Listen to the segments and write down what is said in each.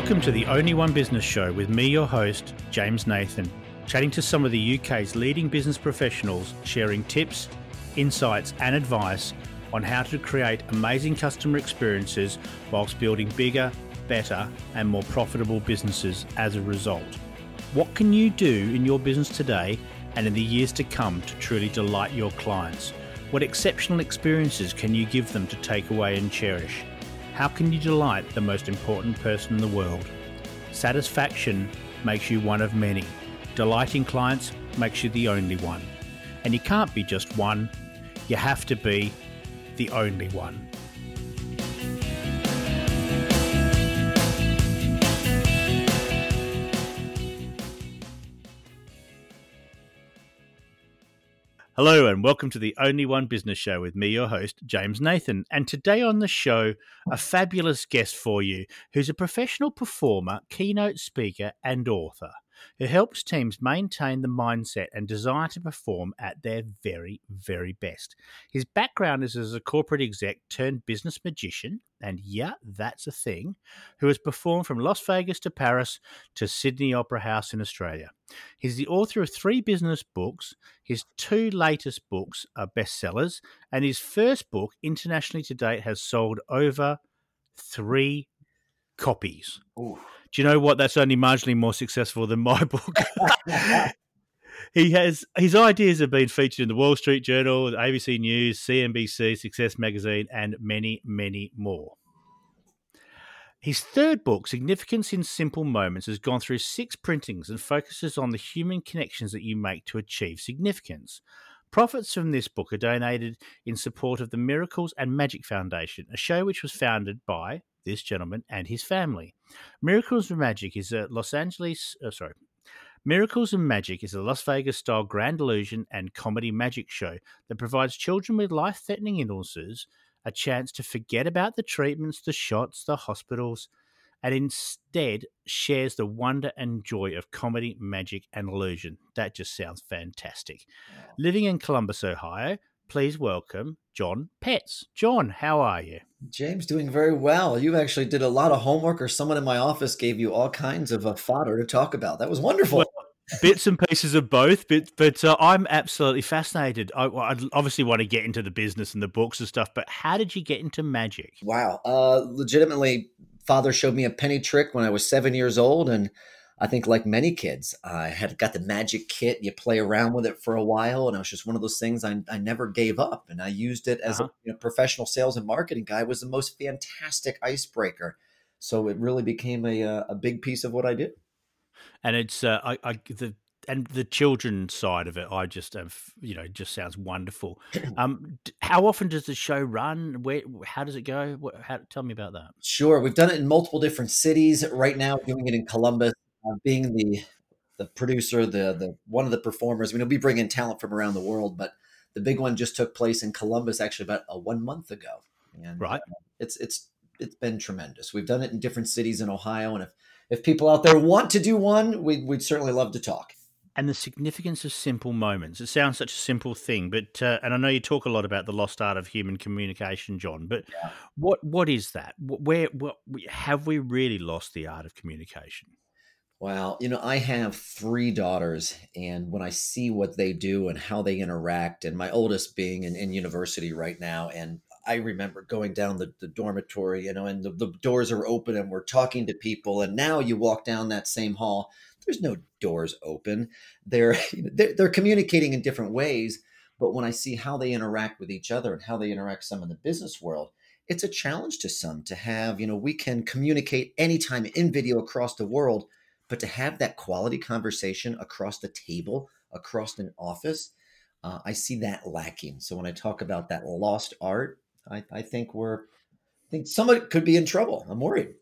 Welcome to the Only One Business Show with me, your host, James Nathan, chatting to some of the UK's leading business professionals, sharing tips, insights, and advice on how to create amazing customer experiences whilst building bigger, better, and more profitable businesses as a result. What can you do in your business today and in the years to come to truly delight your clients? What exceptional experiences can you give them to take away and cherish? How can you delight the most important person in the world? Satisfaction makes you one of many. Delighting clients makes you the only one. And you can't be just one, you have to be the only one. Hello, and welcome to the Only One Business Show with me, your host, James Nathan. And today on the show, a fabulous guest for you who's a professional performer, keynote speaker, and author who helps teams maintain the mindset and desire to perform at their very, very best. His background is as a corporate exec turned business magician, and yeah, that's a thing, who has performed from Las Vegas to Paris to Sydney Opera House in Australia. He's the author of three business books. His two latest books are bestsellers, and his first book, internationally to date, has sold over three copies. Ooh do you know what? That's only marginally more successful than my book. he has his ideas have been featured in the Wall Street Journal, ABC News, CNBC, Success Magazine, and many, many more. His third book, Significance in Simple Moments, has gone through six printings and focuses on the human connections that you make to achieve significance. Profits from this book are donated in support of the Miracles and Magic Foundation, a show which was founded by this gentleman and his family. Miracles and Magic is a Los Angeles, uh, sorry, Miracles and Magic is a Las Vegas style grand illusion and comedy magic show that provides children with life threatening illnesses a chance to forget about the treatments, the shots, the hospitals, and instead shares the wonder and joy of comedy, magic, and illusion. That just sounds fantastic. Living in Columbus, Ohio, please welcome Jon Petz. Jon, how are you? James, doing very well. You actually did a lot of homework, or someone in my office gave you all kinds of uh, fodder to talk about. That was wonderful. Well, bits and pieces of both, but but uh, I'm absolutely fascinated. I, I obviously want to get into the business and the books and stuff, but how did you get into magic? Wow, uh, legitimately, father showed me a penny trick when I was seven years old, and I think like many kids, I had got the magic kit. You play around with it for a while, and it was just one of those things I, I never gave up. And I used it as uh-huh. a you know, professional sales and marketing guy. It was the most fantastic icebreaker. So it really became a uh, a big piece of what I did. And it's uh, I, I the and the children side of it, I just have you know just sounds wonderful. Um, how often does the show run? Where how does it go? What, how, tell me about that. Sure, we've done it in multiple different cities. Right now, doing it in Columbus, uh, being the the producer, the the one of the performers. I mean, we bring in talent from around the world, but the big one just took place in Columbus actually about a one month ago, and right. Uh, it's it's it's been tremendous. We've done it in different cities in Ohio, and if if people out there want to do one, we, we'd certainly love to talk and the significance of simple moments. It sounds such a simple thing, but uh, and I know you talk a lot about the lost art of human communication, Jon. But yeah. what what is that? Where what, have we really lost the art of communication? Well, you know, I have three daughters, and when I see what they do and how they interact, and my oldest being in, in university right now, and I remember going down the, the dormitory, you know, and the, the doors are open and we're talking to people. And now you walk down that same hall, there's no doors open. They're, they're, they're communicating in different ways. But when I see how they interact with each other and how they interact some in the business world, it's a challenge to some to have, you know, we can communicate anytime in video across the world but to have that quality conversation across the table, across an office, uh, I see that lacking. So when I talk about that lost art, I, I think we're, I think somebody could be in trouble. I'm worried.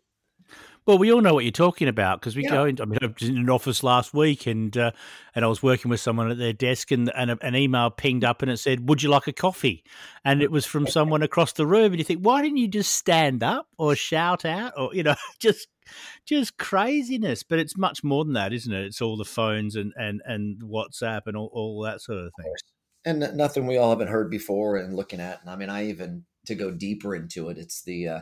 Well, we all know what you're talking about because we yeah. go into. I mean, I was in an office last week, and uh, and I was working with someone at their desk, and, and a, an email pinged up, and it said, "Would you like a coffee?" And it was from someone across the room, and you think, why didn't you just stand up or shout out, or you know, just just craziness. But it's much more than that, isn't it? It's all the phones and and and WhatsApp and all, all that sort of thing. And nothing we all haven't heard before and looking at. And I mean, I even to go deeper into it, it's the uh,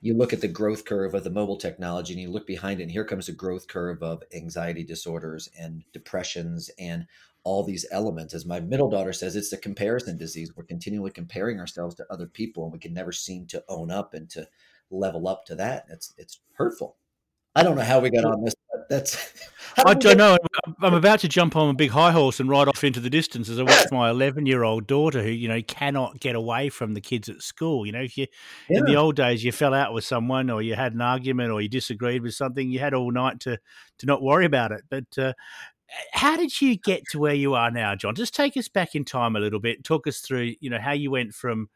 you look at the growth curve of the mobile technology and you look behind it, and here comes a growth curve of anxiety disorders and depressions and all these elements. As my middle daughter says, it's a comparison disease. We're continually comparing ourselves to other people, and we can never seem to own up and to level up to that. It's it's hurtful. I don't know how we got on this, but that's. I don't know. I'm about to jump on a big high horse and ride off into the distance as I watch my 11 year old daughter, who you know cannot get away from the kids at school. You know, if you yeah. in the old days you fell out with someone, or you had an argument, or you disagreed with something, you had all night to to not worry about it. But uh, how did you get to where you are now, Jon? Just take us back in time a little bit. Talk us through, you know, how you went from,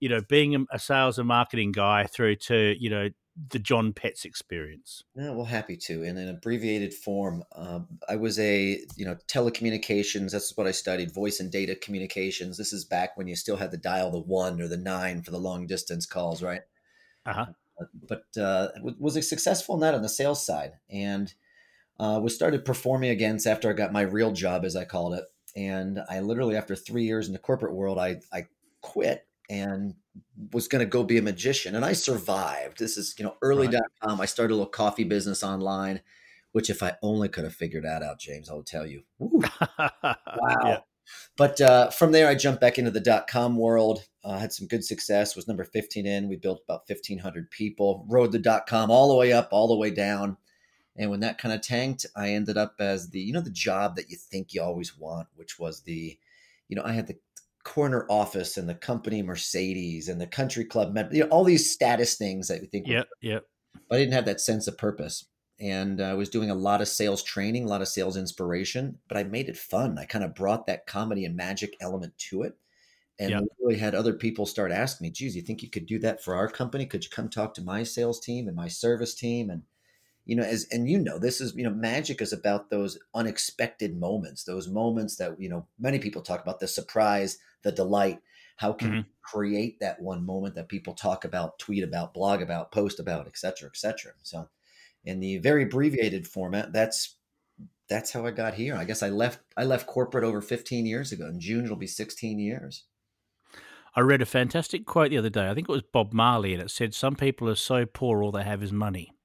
you know, being a sales and marketing guy through to, you know, the Jon Petz experience. Yeah, well, happy to. In an abbreviated form, um, I was a, you know, telecommunications. That's what I studied, voice and data communications. This is back when you still had to dial the one or the nine for the long distance calls, right? Uh-huh. Uh, but uh, was successful in that on the sales side. And uh, was started performing against after I got my real job, as I called it. And I literally, after three years in the corporate world, I, I quit and was going to go be a magician. And I survived. This is, you know, early.com. Right. I started a little coffee business online, which if I only could have figured that out, James, I'll tell you. wow. Yeah. But uh, from there, I jumped back into the dot com world. Uh, had some good success. Was number 15 in. We built about 1,500 people. Rode the dot com all the way up, all the way down. And when that kind of tanked, I ended up as the, you know, the job that you think you always want, which was the, you know, I had the corner office and the company Mercedes and the country club, you know, all these status things that we think. Yep. Yep. But I didn't have that sense of purpose. And uh, I was doing a lot of sales training, a lot of sales inspiration, but I made it fun. I kind of brought that comedy and magic element to it. And yep. really had other people start asking me, geez, you think you could do that for our company? Could you come talk to my sales team and my service team? And you know as and you know this is you know magic is about those unexpected moments those moments that you know many people talk about the surprise the delight how can mm-hmm. create that one moment that people talk about tweet about blog about post about et cetera et cetera so in the very abbreviated format that's that's how i got here i guess i left i left corporate over 15 years ago in june it'll be 16 years I read a fantastic quote the other day. I think it was Bob Marley, and it said, "Some people are so poor, all they have is money."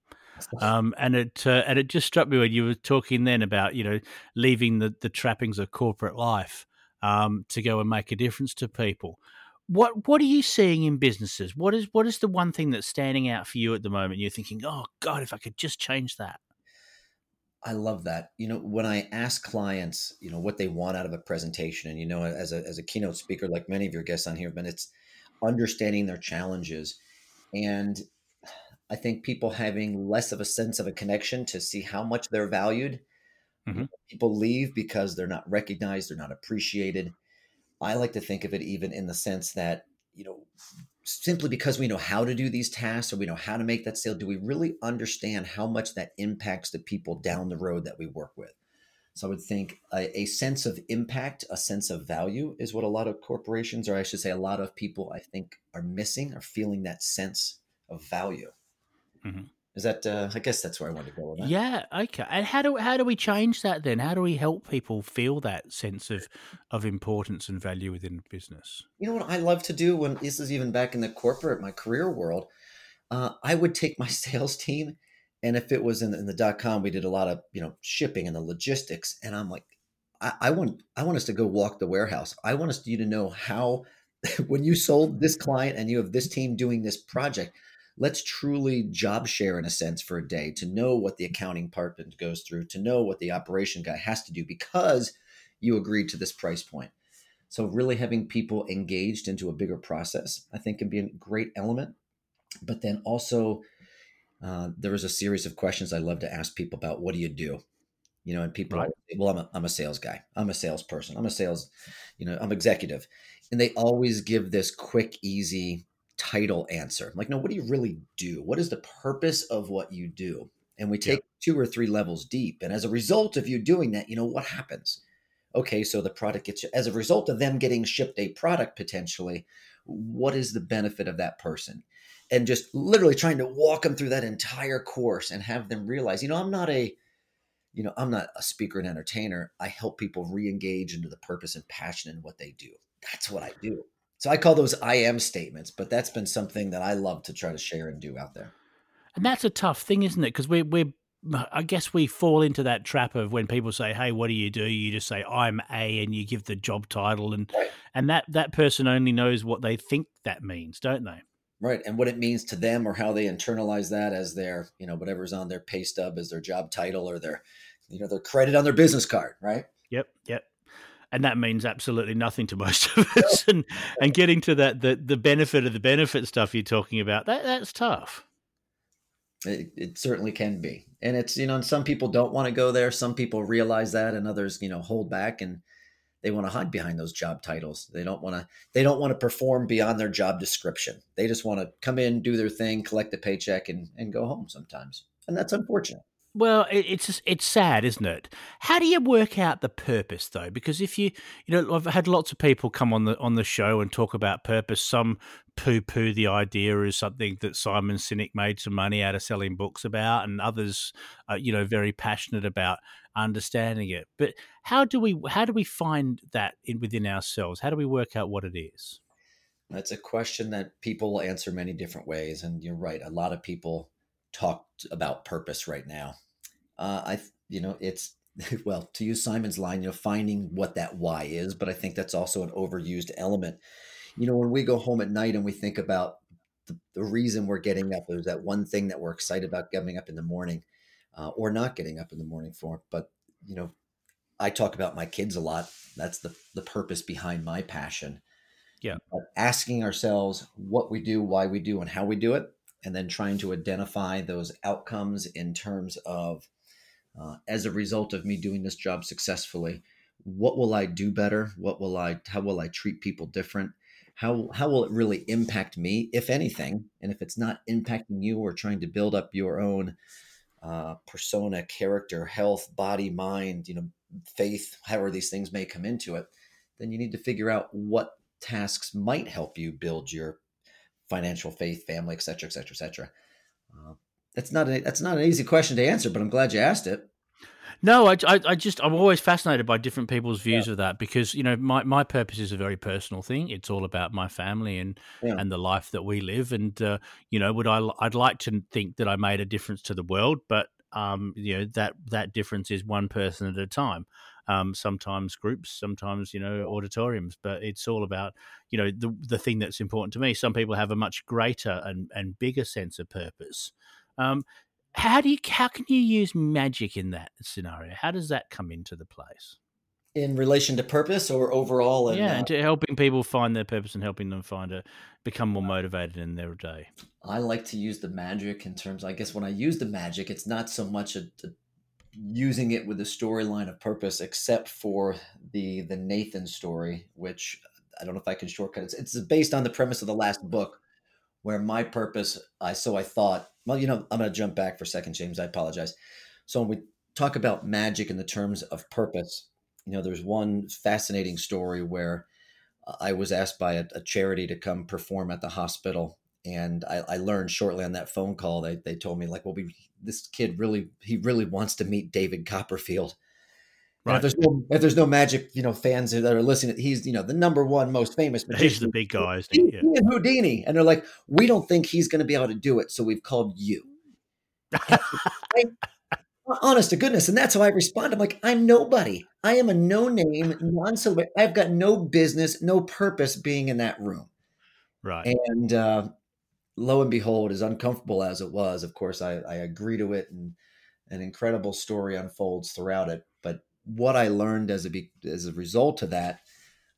Um, and it uh, and it just struck me when you were talking then about you know leaving the the trappings of corporate life um, to go and make a difference to people. What what are you seeing in businesses? What is what is the one thing that's standing out for you at the moment? You're thinking, oh God, if I could just change that. I love that. You know, when I ask clients, you know, what they want out of a presentation, and you know, as a as a keynote speaker, like many of your guests on here have been, it's understanding their challenges and I think people having less of a sense of a connection to see how much they're valued. Mm-hmm. People leave because they're not recognized, they're not appreciated. I like to think of it even in the sense that, you know, simply because we know how to do these tasks or we know how to make that sale, do we really understand how much that impacts the people down the road that we work with? So I would think a, a, sense of impact, a sense of value is what a lot of corporations, or I should say, a lot of people, I think, are missing, are feeling that sense of value. Mm-hmm. Is that? Uh, I guess that's where I want to go with that. Yeah. Okay. And how do how do we change that then? How do we help people feel that sense of of importance and value within business? You know what I love to do when this is even back in the corporate, my career world. Uh, I would take my sales team, and if it was in, in the dot com, we did a lot of you know shipping and the logistics, and I'm like, I, I want I want us to go walk the warehouse. I want us you to know how when you sold this client and you have this team doing this project let's truly job share in a sense for a day to know what the accounting part goes through, to know what the operation guy has to do because you agreed to this price point. So, really having people engaged into a bigger process, I think, can be a great element. But then also, uh, there was a series of questions I love to ask people about what do you do? You know, and people, right. well, I'm a, I'm a sales guy. I'm a salesperson. I'm a sales, you know, I'm executive. And they always give this quick, easy, title answer. I'm like, no, what do you really do? What is the purpose of what you do? And we take yeah. two or three levels deep. And as a result of you doing that, you know, what happens? Okay, so the product gets as a result of them getting shipped a product potentially, what is the benefit of that person? And just literally trying to walk them through that entire course and have them realize, you know, I'm not a you know, I'm not a speaker and entertainer. I help people re-engage into the purpose and passion in what they do. That's what I do. So I call those I am statements, but that's been something that I love to try to share and do out there. And that's a tough thing, isn't it? Because we're we're I guess we fall into that trap of when people say, "Hey, what do you do?" You just say, "I'm A," and you give the job title, and right. and that that person only knows what they think that means, don't they? Right, and what it means to them, or how they internalize that as their, you know, whatever's on their pay stub as their job title or their, you know, their credit on their business card, right? Yep, yep and that means absolutely nothing to most of us. and and getting to that the the benefit of the benefit stuff you're talking about that that's tough. It, it certainly can be, and it's you know some people don't want to go there. Some people realize that, and others you know hold back and they want to hide behind those job titles. They don't want to they don't want to perform beyond their job description. They just want to come in, do their thing, collect the paycheck, and and go home sometimes, and that's unfortunate. Well, it's it's sad, isn't it? How do you work out the purpose though? Because if you you know, I've had lots of people come on the on the show and talk about purpose. Some poo poo the idea is something that Simon Sinek made some money out of selling books about, and others, are, you know, very passionate about understanding it. But how do we how do we find that in within ourselves? How do we work out what it is? That's a question that people answer many different ways, and you're right. A lot of people talk about purpose right now uh, I you know it's well to use Simon's line, you know, finding what that why is. But I think that's also an overused element. You know, when we go home at night and we think about the, the reason we're getting up, there's that one thing that we're excited about getting up in the morning, uh, or not getting up in the morning for. But you know, I talk about my kids a lot. That's the the purpose behind my passion. Yeah. But asking ourselves what we do, why we do, and how we do it, and then trying to identify those outcomes in terms of uh, as a result of me doing this job successfully what will i do better? What will i how will i treat people different? How how will it really impact me if anything? And if it's not impacting you or trying to build up your own uh, persona character health body mind you know faith however these things may come into it then you need to figure out what tasks might help you build your financial faith family etc etc etc that's not a, that's not an easy question to answer, but I'm glad you asked it. No, I, I, I, just I'm always fascinated by different people's views yeah. of that because you know my, my purpose is a very personal thing. It's all about my family and yeah. and the life that we live. And uh, you know, would I I'd like to think that I made a difference to the world, but um, you know that that difference is one person at a time. Um, sometimes groups, sometimes you know auditoriums, but it's all about you know the the thing that's important to me. Some people have a much greater and and bigger sense of purpose. Um, how do you how can you use magic in that scenario? How does that come into the place? In relation to purpose or overall? In, yeah, and to helping people find their purpose and helping them find a become more motivated in their day. I like to use the magic in terms. I guess when I use the magic, it's not so much a, a using it with a storyline of purpose, except for the the Nathan story, which I don't know if I can shortcut. It's it's based on the premise of the last book, where my purpose, I so I thought, well, you know, I'm going to jump back for a second, James. I apologize. So when we talk about magic in the terms of purpose, you know, there's one fascinating story where uh, I was asked by a, a charity to come perform at the hospital, and I, I, learned shortly on that phone call they they told me like, well, we this kid really he really wants to meet David Copperfield. Right. If there's no if there's no magic, you know, fans that are listening, he's you know the number one most famous magician. He's the big guy, he, yeah. he and Houdini, and they're like, we don't think he's going to be able to do it, so we've called you. I, honest to goodness, and that's how I respond. I'm like, I'm nobody. I am a no name, non celebrity. I've got no business, no purpose being in that room. Right. And uh, lo and behold, as uncomfortable as it was, of course, I, I agree to it, and an incredible story unfolds throughout it. But what I learned as a as a result of that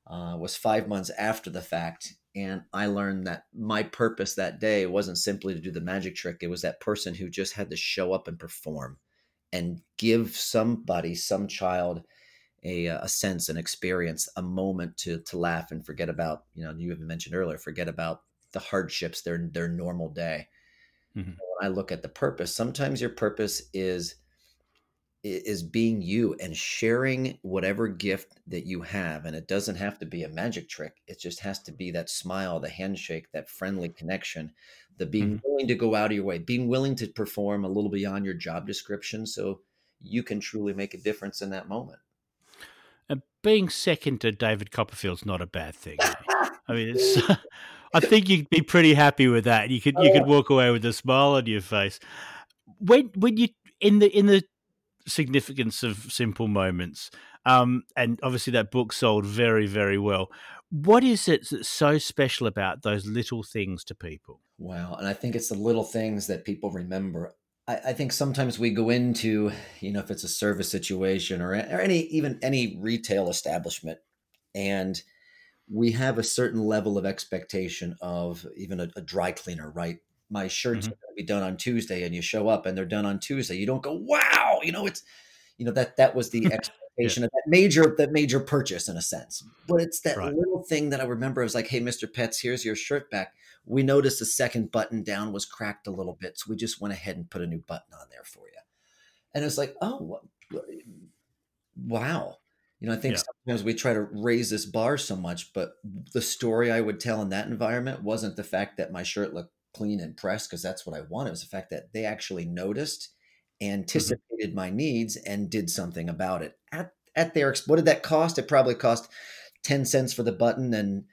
uh, was five months after the fact, and I learned that my purpose that day wasn't simply to do the magic trick. It was that person who just had to show up and perform, and give somebody, some child, a, a sense, an experience, a moment to to laugh and forget about. You know, you even mentioned earlier, forget about the hardships, their their normal day. Mm-hmm. When I look at the purpose, sometimes your purpose is is being you and sharing whatever gift that you have and it doesn't have to be a magic trick it just has to be that smile the handshake that friendly connection the being mm-hmm. willing to go out of your way being willing to perform a little beyond your job description so you can truly make a difference in that moment being second to David Copperfield's not a bad thing. Eh? I mean, it's. I think you'd be pretty happy with that. You could you could walk away with a smile on your face. When when you in the in the significance of simple moments, um, and obviously that book sold very very well. What is it that's so special about those little things to people? Wow, and I think it's the little things that people remember. I, I think sometimes we go into, you know, if it's a service situation or, or any even any retail establishment, and we have a certain level of expectation of even a, a dry cleaner, right? My shirts mm-hmm. are going to be done on Tuesday, and you show up and they're done on Tuesday. You don't go, wow, you know, it's, you know, that that was the expectation yeah. of that major that major purchase in a sense. But it's that right. little thing that I remember. I was like, hey, Mister Petz, here's your shirt back. We noticed the second button down was cracked a little bit, so we just went ahead and put a new button on there for you. And it's like, oh, wow you know, I think yeah. sometimes we try to raise this bar so much, but the story I would tell in that environment wasn't the fact that my shirt looked clean and pressed because that's what I wanted. It was the fact that they actually noticed, mm-hmm. anticipated mm-hmm. my needs, and did something about it. At at their what did that cost? It probably cost ten cents for the button, and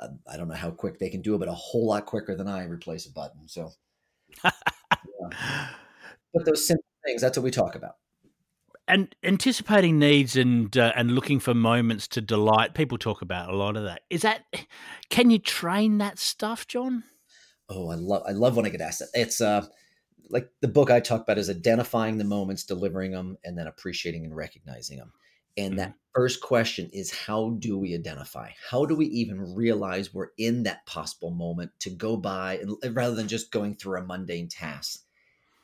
uh, I don't know how quick they can do it, but a whole lot quicker than I replace a button. So, yeah. but those simple things, that's what we talk about and anticipating needs and uh, and looking for moments to delight people talk about a lot of that is that can you train that stuff jon oh i love i love when i get asked that. It's uh like the book i talk about is identifying the moments delivering them and then appreciating and recognizing them and mm-hmm. that first question is how do we identify? How do we even realize we're in that possible moment to go by and rather than just going through a mundane task?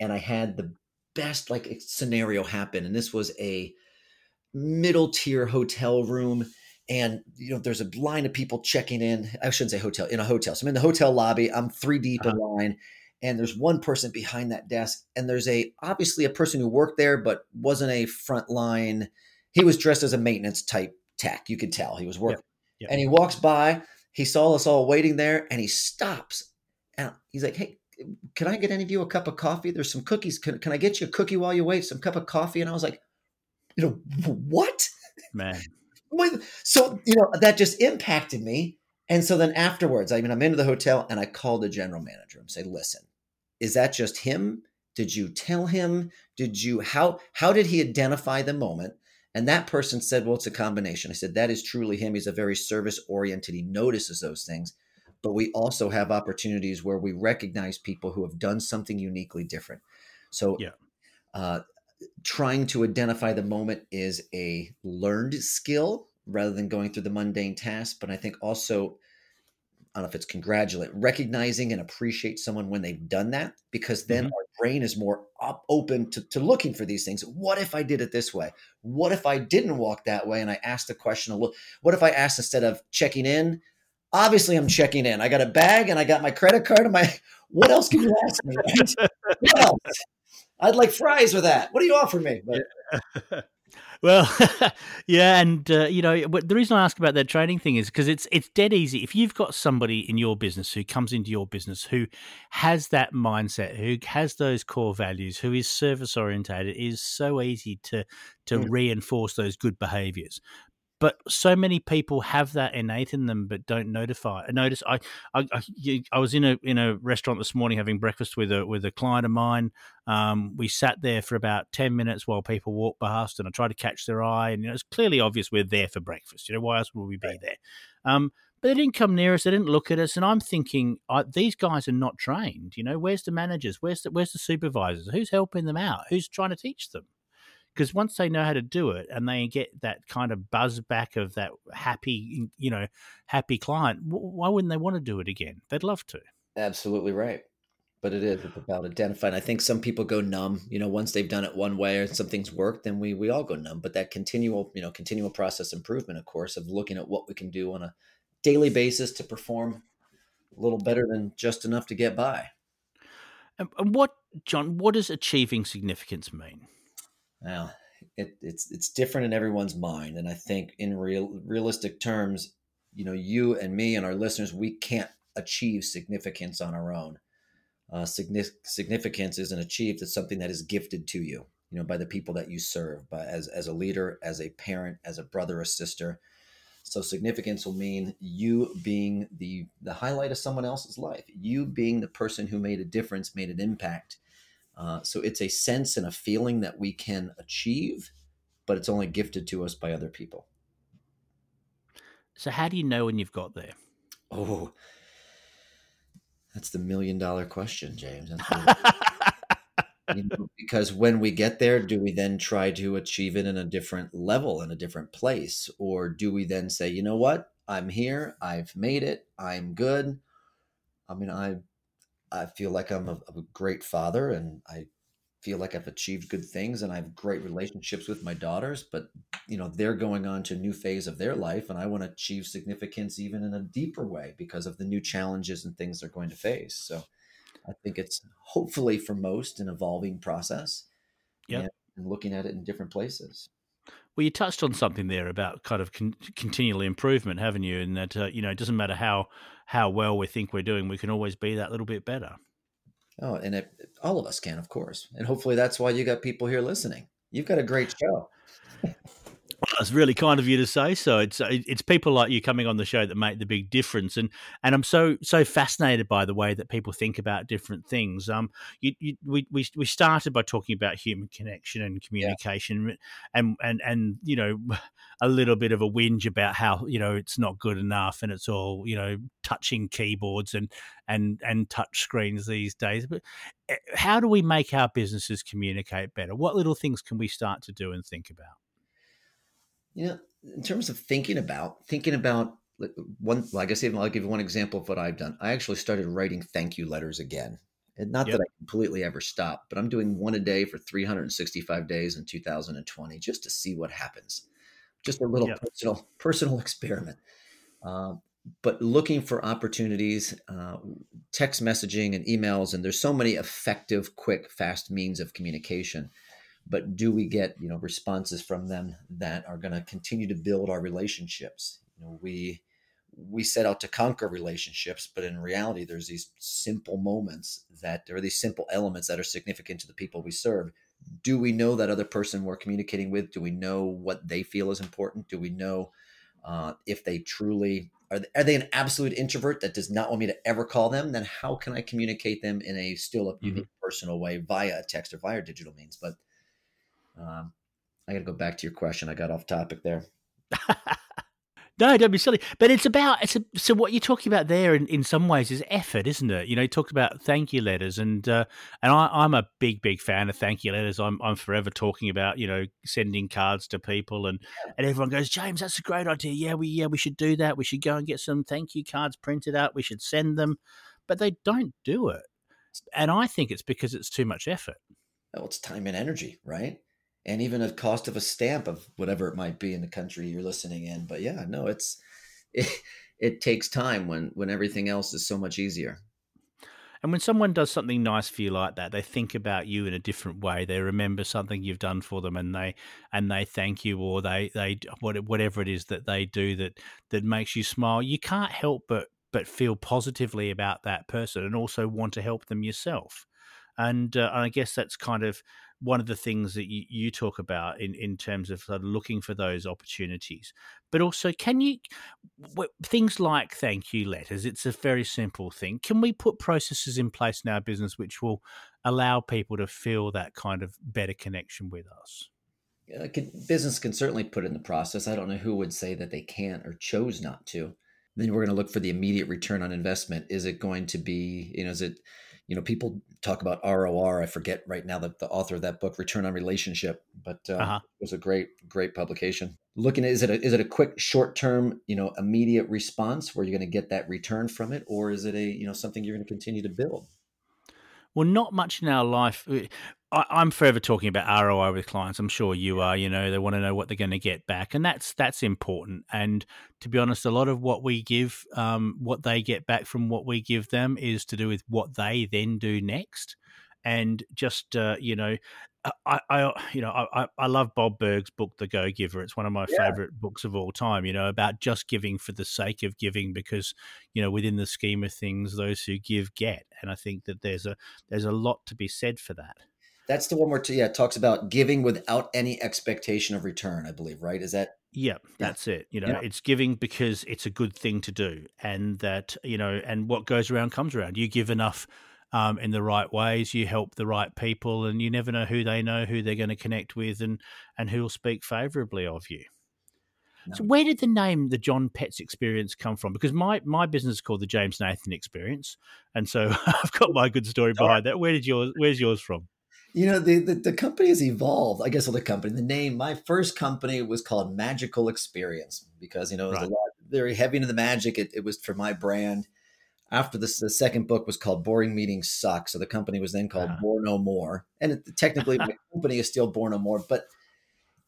And i had the best like scenario happen and this was a middle tier hotel room and you know there's a line of people checking in i shouldn't say hotel in a hotel so i'm in the hotel lobby i'm three deep uh-huh. in line and there's one person behind that desk and there's a obviously a person who worked there but wasn't a front line he was dressed as a maintenance type tech you could tell he was working yep. Yep. and he walks by he saw us all waiting there and he stops and he's like hey can I get any of you a cup of coffee? There's some cookies. Can, can I get you a cookie while you wait? Some cup of coffee? And I was like, you know, what? Man. So, you know, that just impacted me. And so then afterwards, I mean, I'm into the hotel and I called the general manager and say, listen, is that just him? Did you tell him? Did you, how, how did he identify the moment? And that person said, well, it's a combination. I said, that is truly him. He's a very service oriented. He notices those things but we also have opportunities where we recognize people who have done something uniquely different. So, yeah. Uh, trying to identify the moment is a learned skill rather than going through the mundane task. But I think also, I don't know if it's congratulate, recognizing and appreciate someone when they've done that, because then mm-hmm. our brain is more up, open to, to looking for these things. What if I did it this way? What if I didn't walk that way and I asked the question a little? What if I asked instead of checking in, obviously I'm checking in. I got a bag and I got my credit card and my what else can you ask me? Right? what else? I'd like fries with that. What do you offer me? But, well, yeah, and uh, you know the reason I ask about that training thing is because it's it's dead easy. If you've got somebody in your business who comes into your business who has that mindset, who has those core values, who is service orientated, it is so easy to to mm. reinforce those good behaviors but so many people have that innate in them but don't notify notice I, I I, I was in a in a restaurant this morning having breakfast with a with a client of mine um, we sat there for about 10 minutes while people walked past and I tried to catch their eye and you know it's clearly obvious we're there for breakfast you know why else would we be right. there um, but they didn't come near us. They didn't look at us, and I'm thinking, these guys are not trained. You know, where's the managers? Where's the where's the supervisors? Who's helping them out? Who's trying to teach them? Because once they know how to do it and they get that kind of buzz back of that happy you know happy client why wouldn't they want to do it again? They'd love to. Absolutely right. But it is about identifying i think some people go numb you know once they've done it one way or something's worked then we we all go numb. But that continual you know continual process improvement of course of looking at what we can do on a daily basis to perform a little better than just enough to get by. And what jon what does achieving significance mean well, it, it's it's different in everyone's mind, and I think in real realistic terms, you know, you and me and our listeners, we can't achieve significance on our own. Uh, significance isn't achieved; it's something that is gifted to you. you know, by the people that you serve, by as as a leader, as a parent, as a brother or sister. So significance will mean you being the the highlight of someone else's life, you being the person who made a difference, made an impact. Uh, so it's a sense and a feeling that we can achieve, but it's only gifted to us by other people. So how do you know when you've got there? Oh, that's the million dollar question, James. you know, because when we get there, do we then try to achieve it in a different level, in a different place? Or do we then say, you know what? I'm here. I've made it. I'm good. I mean, I I feel like I'm a, a great father and I feel like I've achieved good things and I have great relationships with my daughters, but you know, they're going on to a new phase of their life and I want to achieve significance even in a deeper way because of the new challenges and things they're going to face. So I think it's hopefully for most an evolving process. Yeah. And looking at it in different places. Well, you touched on something there about kind of con- continual improvement, haven't you? And that uh, you know it doesn't matter how how well we think we're doing, we can always be that little bit better. Oh, and it, all of us can, of course. And hopefully that's why you got people here listening. You've got a great show. That's really kind of you to say so. It's it's people like you coming on the show that make the big difference, and and I'm so so fascinated by the way that people think about different things. Um, you, you we, we we started by talking about human connection and communication, yeah. and and and you know, a little bit of a whinge about how you know it's not good enough, and it's all you know touching keyboards and and and touch screens these days. But eh, how do we make our businesses communicate better? What little things can we start to do and think about? You know, in terms of thinking about thinking about one, like I said, I'll give you one example of what I've done. I actually started writing thank you letters again. And not yep. that I completely ever stopped, but I'm doing one a day for 365 days in 2020 just to see what happens. Just a little yep. personal personal experiment. Uh, but looking for opportunities, uh, text messaging and emails, and there's so many effective, quick, fast means of communication but do we get you know responses from them that are going to continue to build our relationships? You know we we set out to conquer relationships but in reality there's these simple moments that there are these simple elements that are significant to the people we serve. Do we know that other person we're communicating with? Do we know what they feel is important? Do we know uh, if they truly are they, are they an absolute introvert that does not want me to ever call them? Then how can i communicate them in a still a mm-hmm. unique personal way via a text or via digital means? But um, I got to go back to your question. I got off topic there. no, don't be silly. But it's about it's a, so what you're talking about there. In, in some ways, is effort, isn't it? You know, you talked about thank you letters, and uh, and I, am a big big fan of thank you letters. I'm I'm forever talking about you know sending cards to people, and and everyone goes, James, that's a great idea. Yeah, we yeah we should do that. We should go and get some thank you cards printed out. We should send them, but they don't do it, and I think it's because it's too much effort. Well, it's time and energy, right? And even a cost of a stamp of whatever it might be in the country you're listening in. But yeah, no, it's it, it takes time when when everything else is so much easier. And when someone does something nice for you like that, they think about you in a different way. They remember something you've done for them, and they and they thank you, or they they whatever it is that they do that that makes you smile. You can't help but but feel positively about that person, and also want to help them yourself. And, uh, and I guess that's kind of one of the things that you, you talk about in, in terms of, sort of looking for those opportunities. But also, can you, things like thank you letters, it's a very simple thing. Can we put processes in place in our business which will allow people to feel that kind of better connection with us? Yeah, can, business can certainly put in the process. I don't know who would say that they can't or chose not to. Then we're going to look for the immediate return on investment. Is it going to be, you know, is it you know, people talk about ROR. I forget right now that the author of that book, Return on Relationship, but uh, uh-huh. it was a great, great publication. Looking at is it a, is it a quick, short term, you know, immediate response where you're going to get that return from it, or is it a you know something you're going to continue to build? Well, not much in our life. I, am forever talking about ROI with clients. I'm sure you are. You know, they want to know what they're going to get back, and that's that's important. And to be honest, a lot of what we give, um, what they get back from what we give them, is to do with what they then do next. And just uh, you know, I, I you know I, I love Bob Burg's book The Go Giver. It's one of my yeah. favorite books of all time. You know about just giving for the sake of giving because you know within the scheme of things, those who give get, and I think that there's a there's a lot to be said for that. That's the one where yeah, it talks about giving without any expectation of return, I believe, right? Is that yeah, that's it. You know, yeah. it's giving because it's a good thing to do, and that you know, and what goes around comes around. You give enough um, in the right ways, you help the right people, and you never know who they know, who they're going to connect with, and and who will speak favourably of you. No. So, where did the name the Jon Petz Experience come from? Because my my business is called the James Nathan Experience, and so I've got my good story behind that. Where did yours? Where's yours from? You know, the, the, the company has evolved. I guess well, the company, the name, my first company was called Magical Experience because, you know, it was right. a lot, very heavy into the magic. It, it was for my brand. After this, the second book was called Boring Meetings Suck. So the company was then called uh-huh. Bore No More. And it, technically, my company is still Bore No More. But,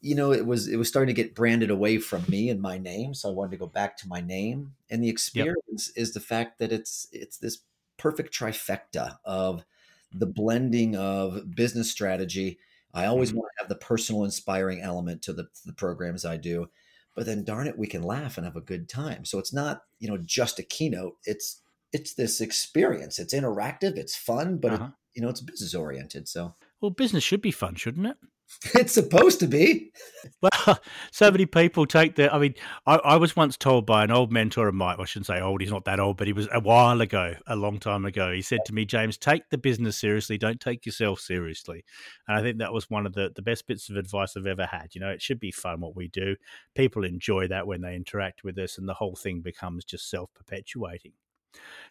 you know, it was it was starting to get branded away from me and my name. So I wanted to go back to my name. And the experience yep. is the fact that it's it's this perfect trifecta of – the blending of business strategy. I always mm-hmm. want to have the personal, inspiring element to the, to the programs I do. But then, darn it, we can laugh and have a good time. So it's not, you know, just a keynote. It's it's this experience. It's interactive. It's fun, but uh-huh. it, you know, it's business oriented. So well, business should be fun, shouldn't it? It's supposed to be. Well, so many people take the. I mean, I, I, was once told by an old mentor of mine. I shouldn't say old; he's not that old, but he was a while ago, a long time ago. He said to me, "James, take the business seriously. Don't take yourself seriously." And I think that was one of the the best bits of advice I've ever had. You know, it should be fun what we do. People enjoy that when they interact with us, and the whole thing becomes just self perpetuating.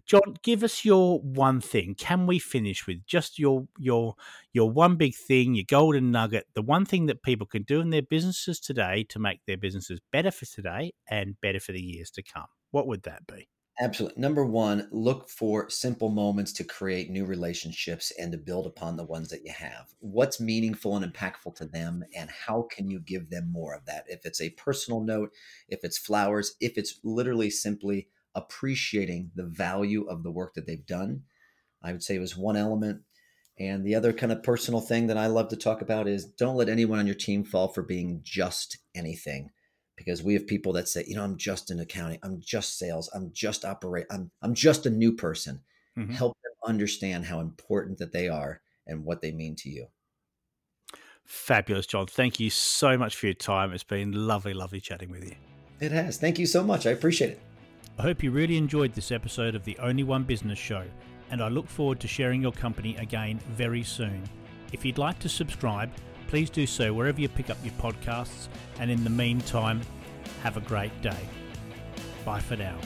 Jon, give us your one thing. Can we finish with just your your your one big thing, your golden nugget, the one thing that people can do in their businesses today to make their businesses better for today and better for the years to come? What would that be? Absolutely. Number one, look for simple moments to create new relationships and to build upon the ones that you have. What's meaningful and impactful to them, and how can you give them more of that? If it's a personal note, if it's flowers, if it's literally simply appreciating the value of the work that they've done. I would say it was one element. And the other kind of personal thing that I love to talk about is don't let anyone on your team fall for being just anything. Because we have people that say, you know, I'm just in accounting, I'm just sales, I'm just operate, I'm I'm just a new person. Mm-hmm. Help them understand how important that they are and what they mean to you. Fabulous, Jon. Thank you so much for your time. It's been lovely, lovely chatting with you. It has. Thank you so much. I appreciate it. I hope you really enjoyed this episode of the Only One Business Show, and I look forward to sharing your company again very soon. If you'd like to subscribe, please do so wherever you pick up your podcasts, and in the meantime, have a great day. Bye for now.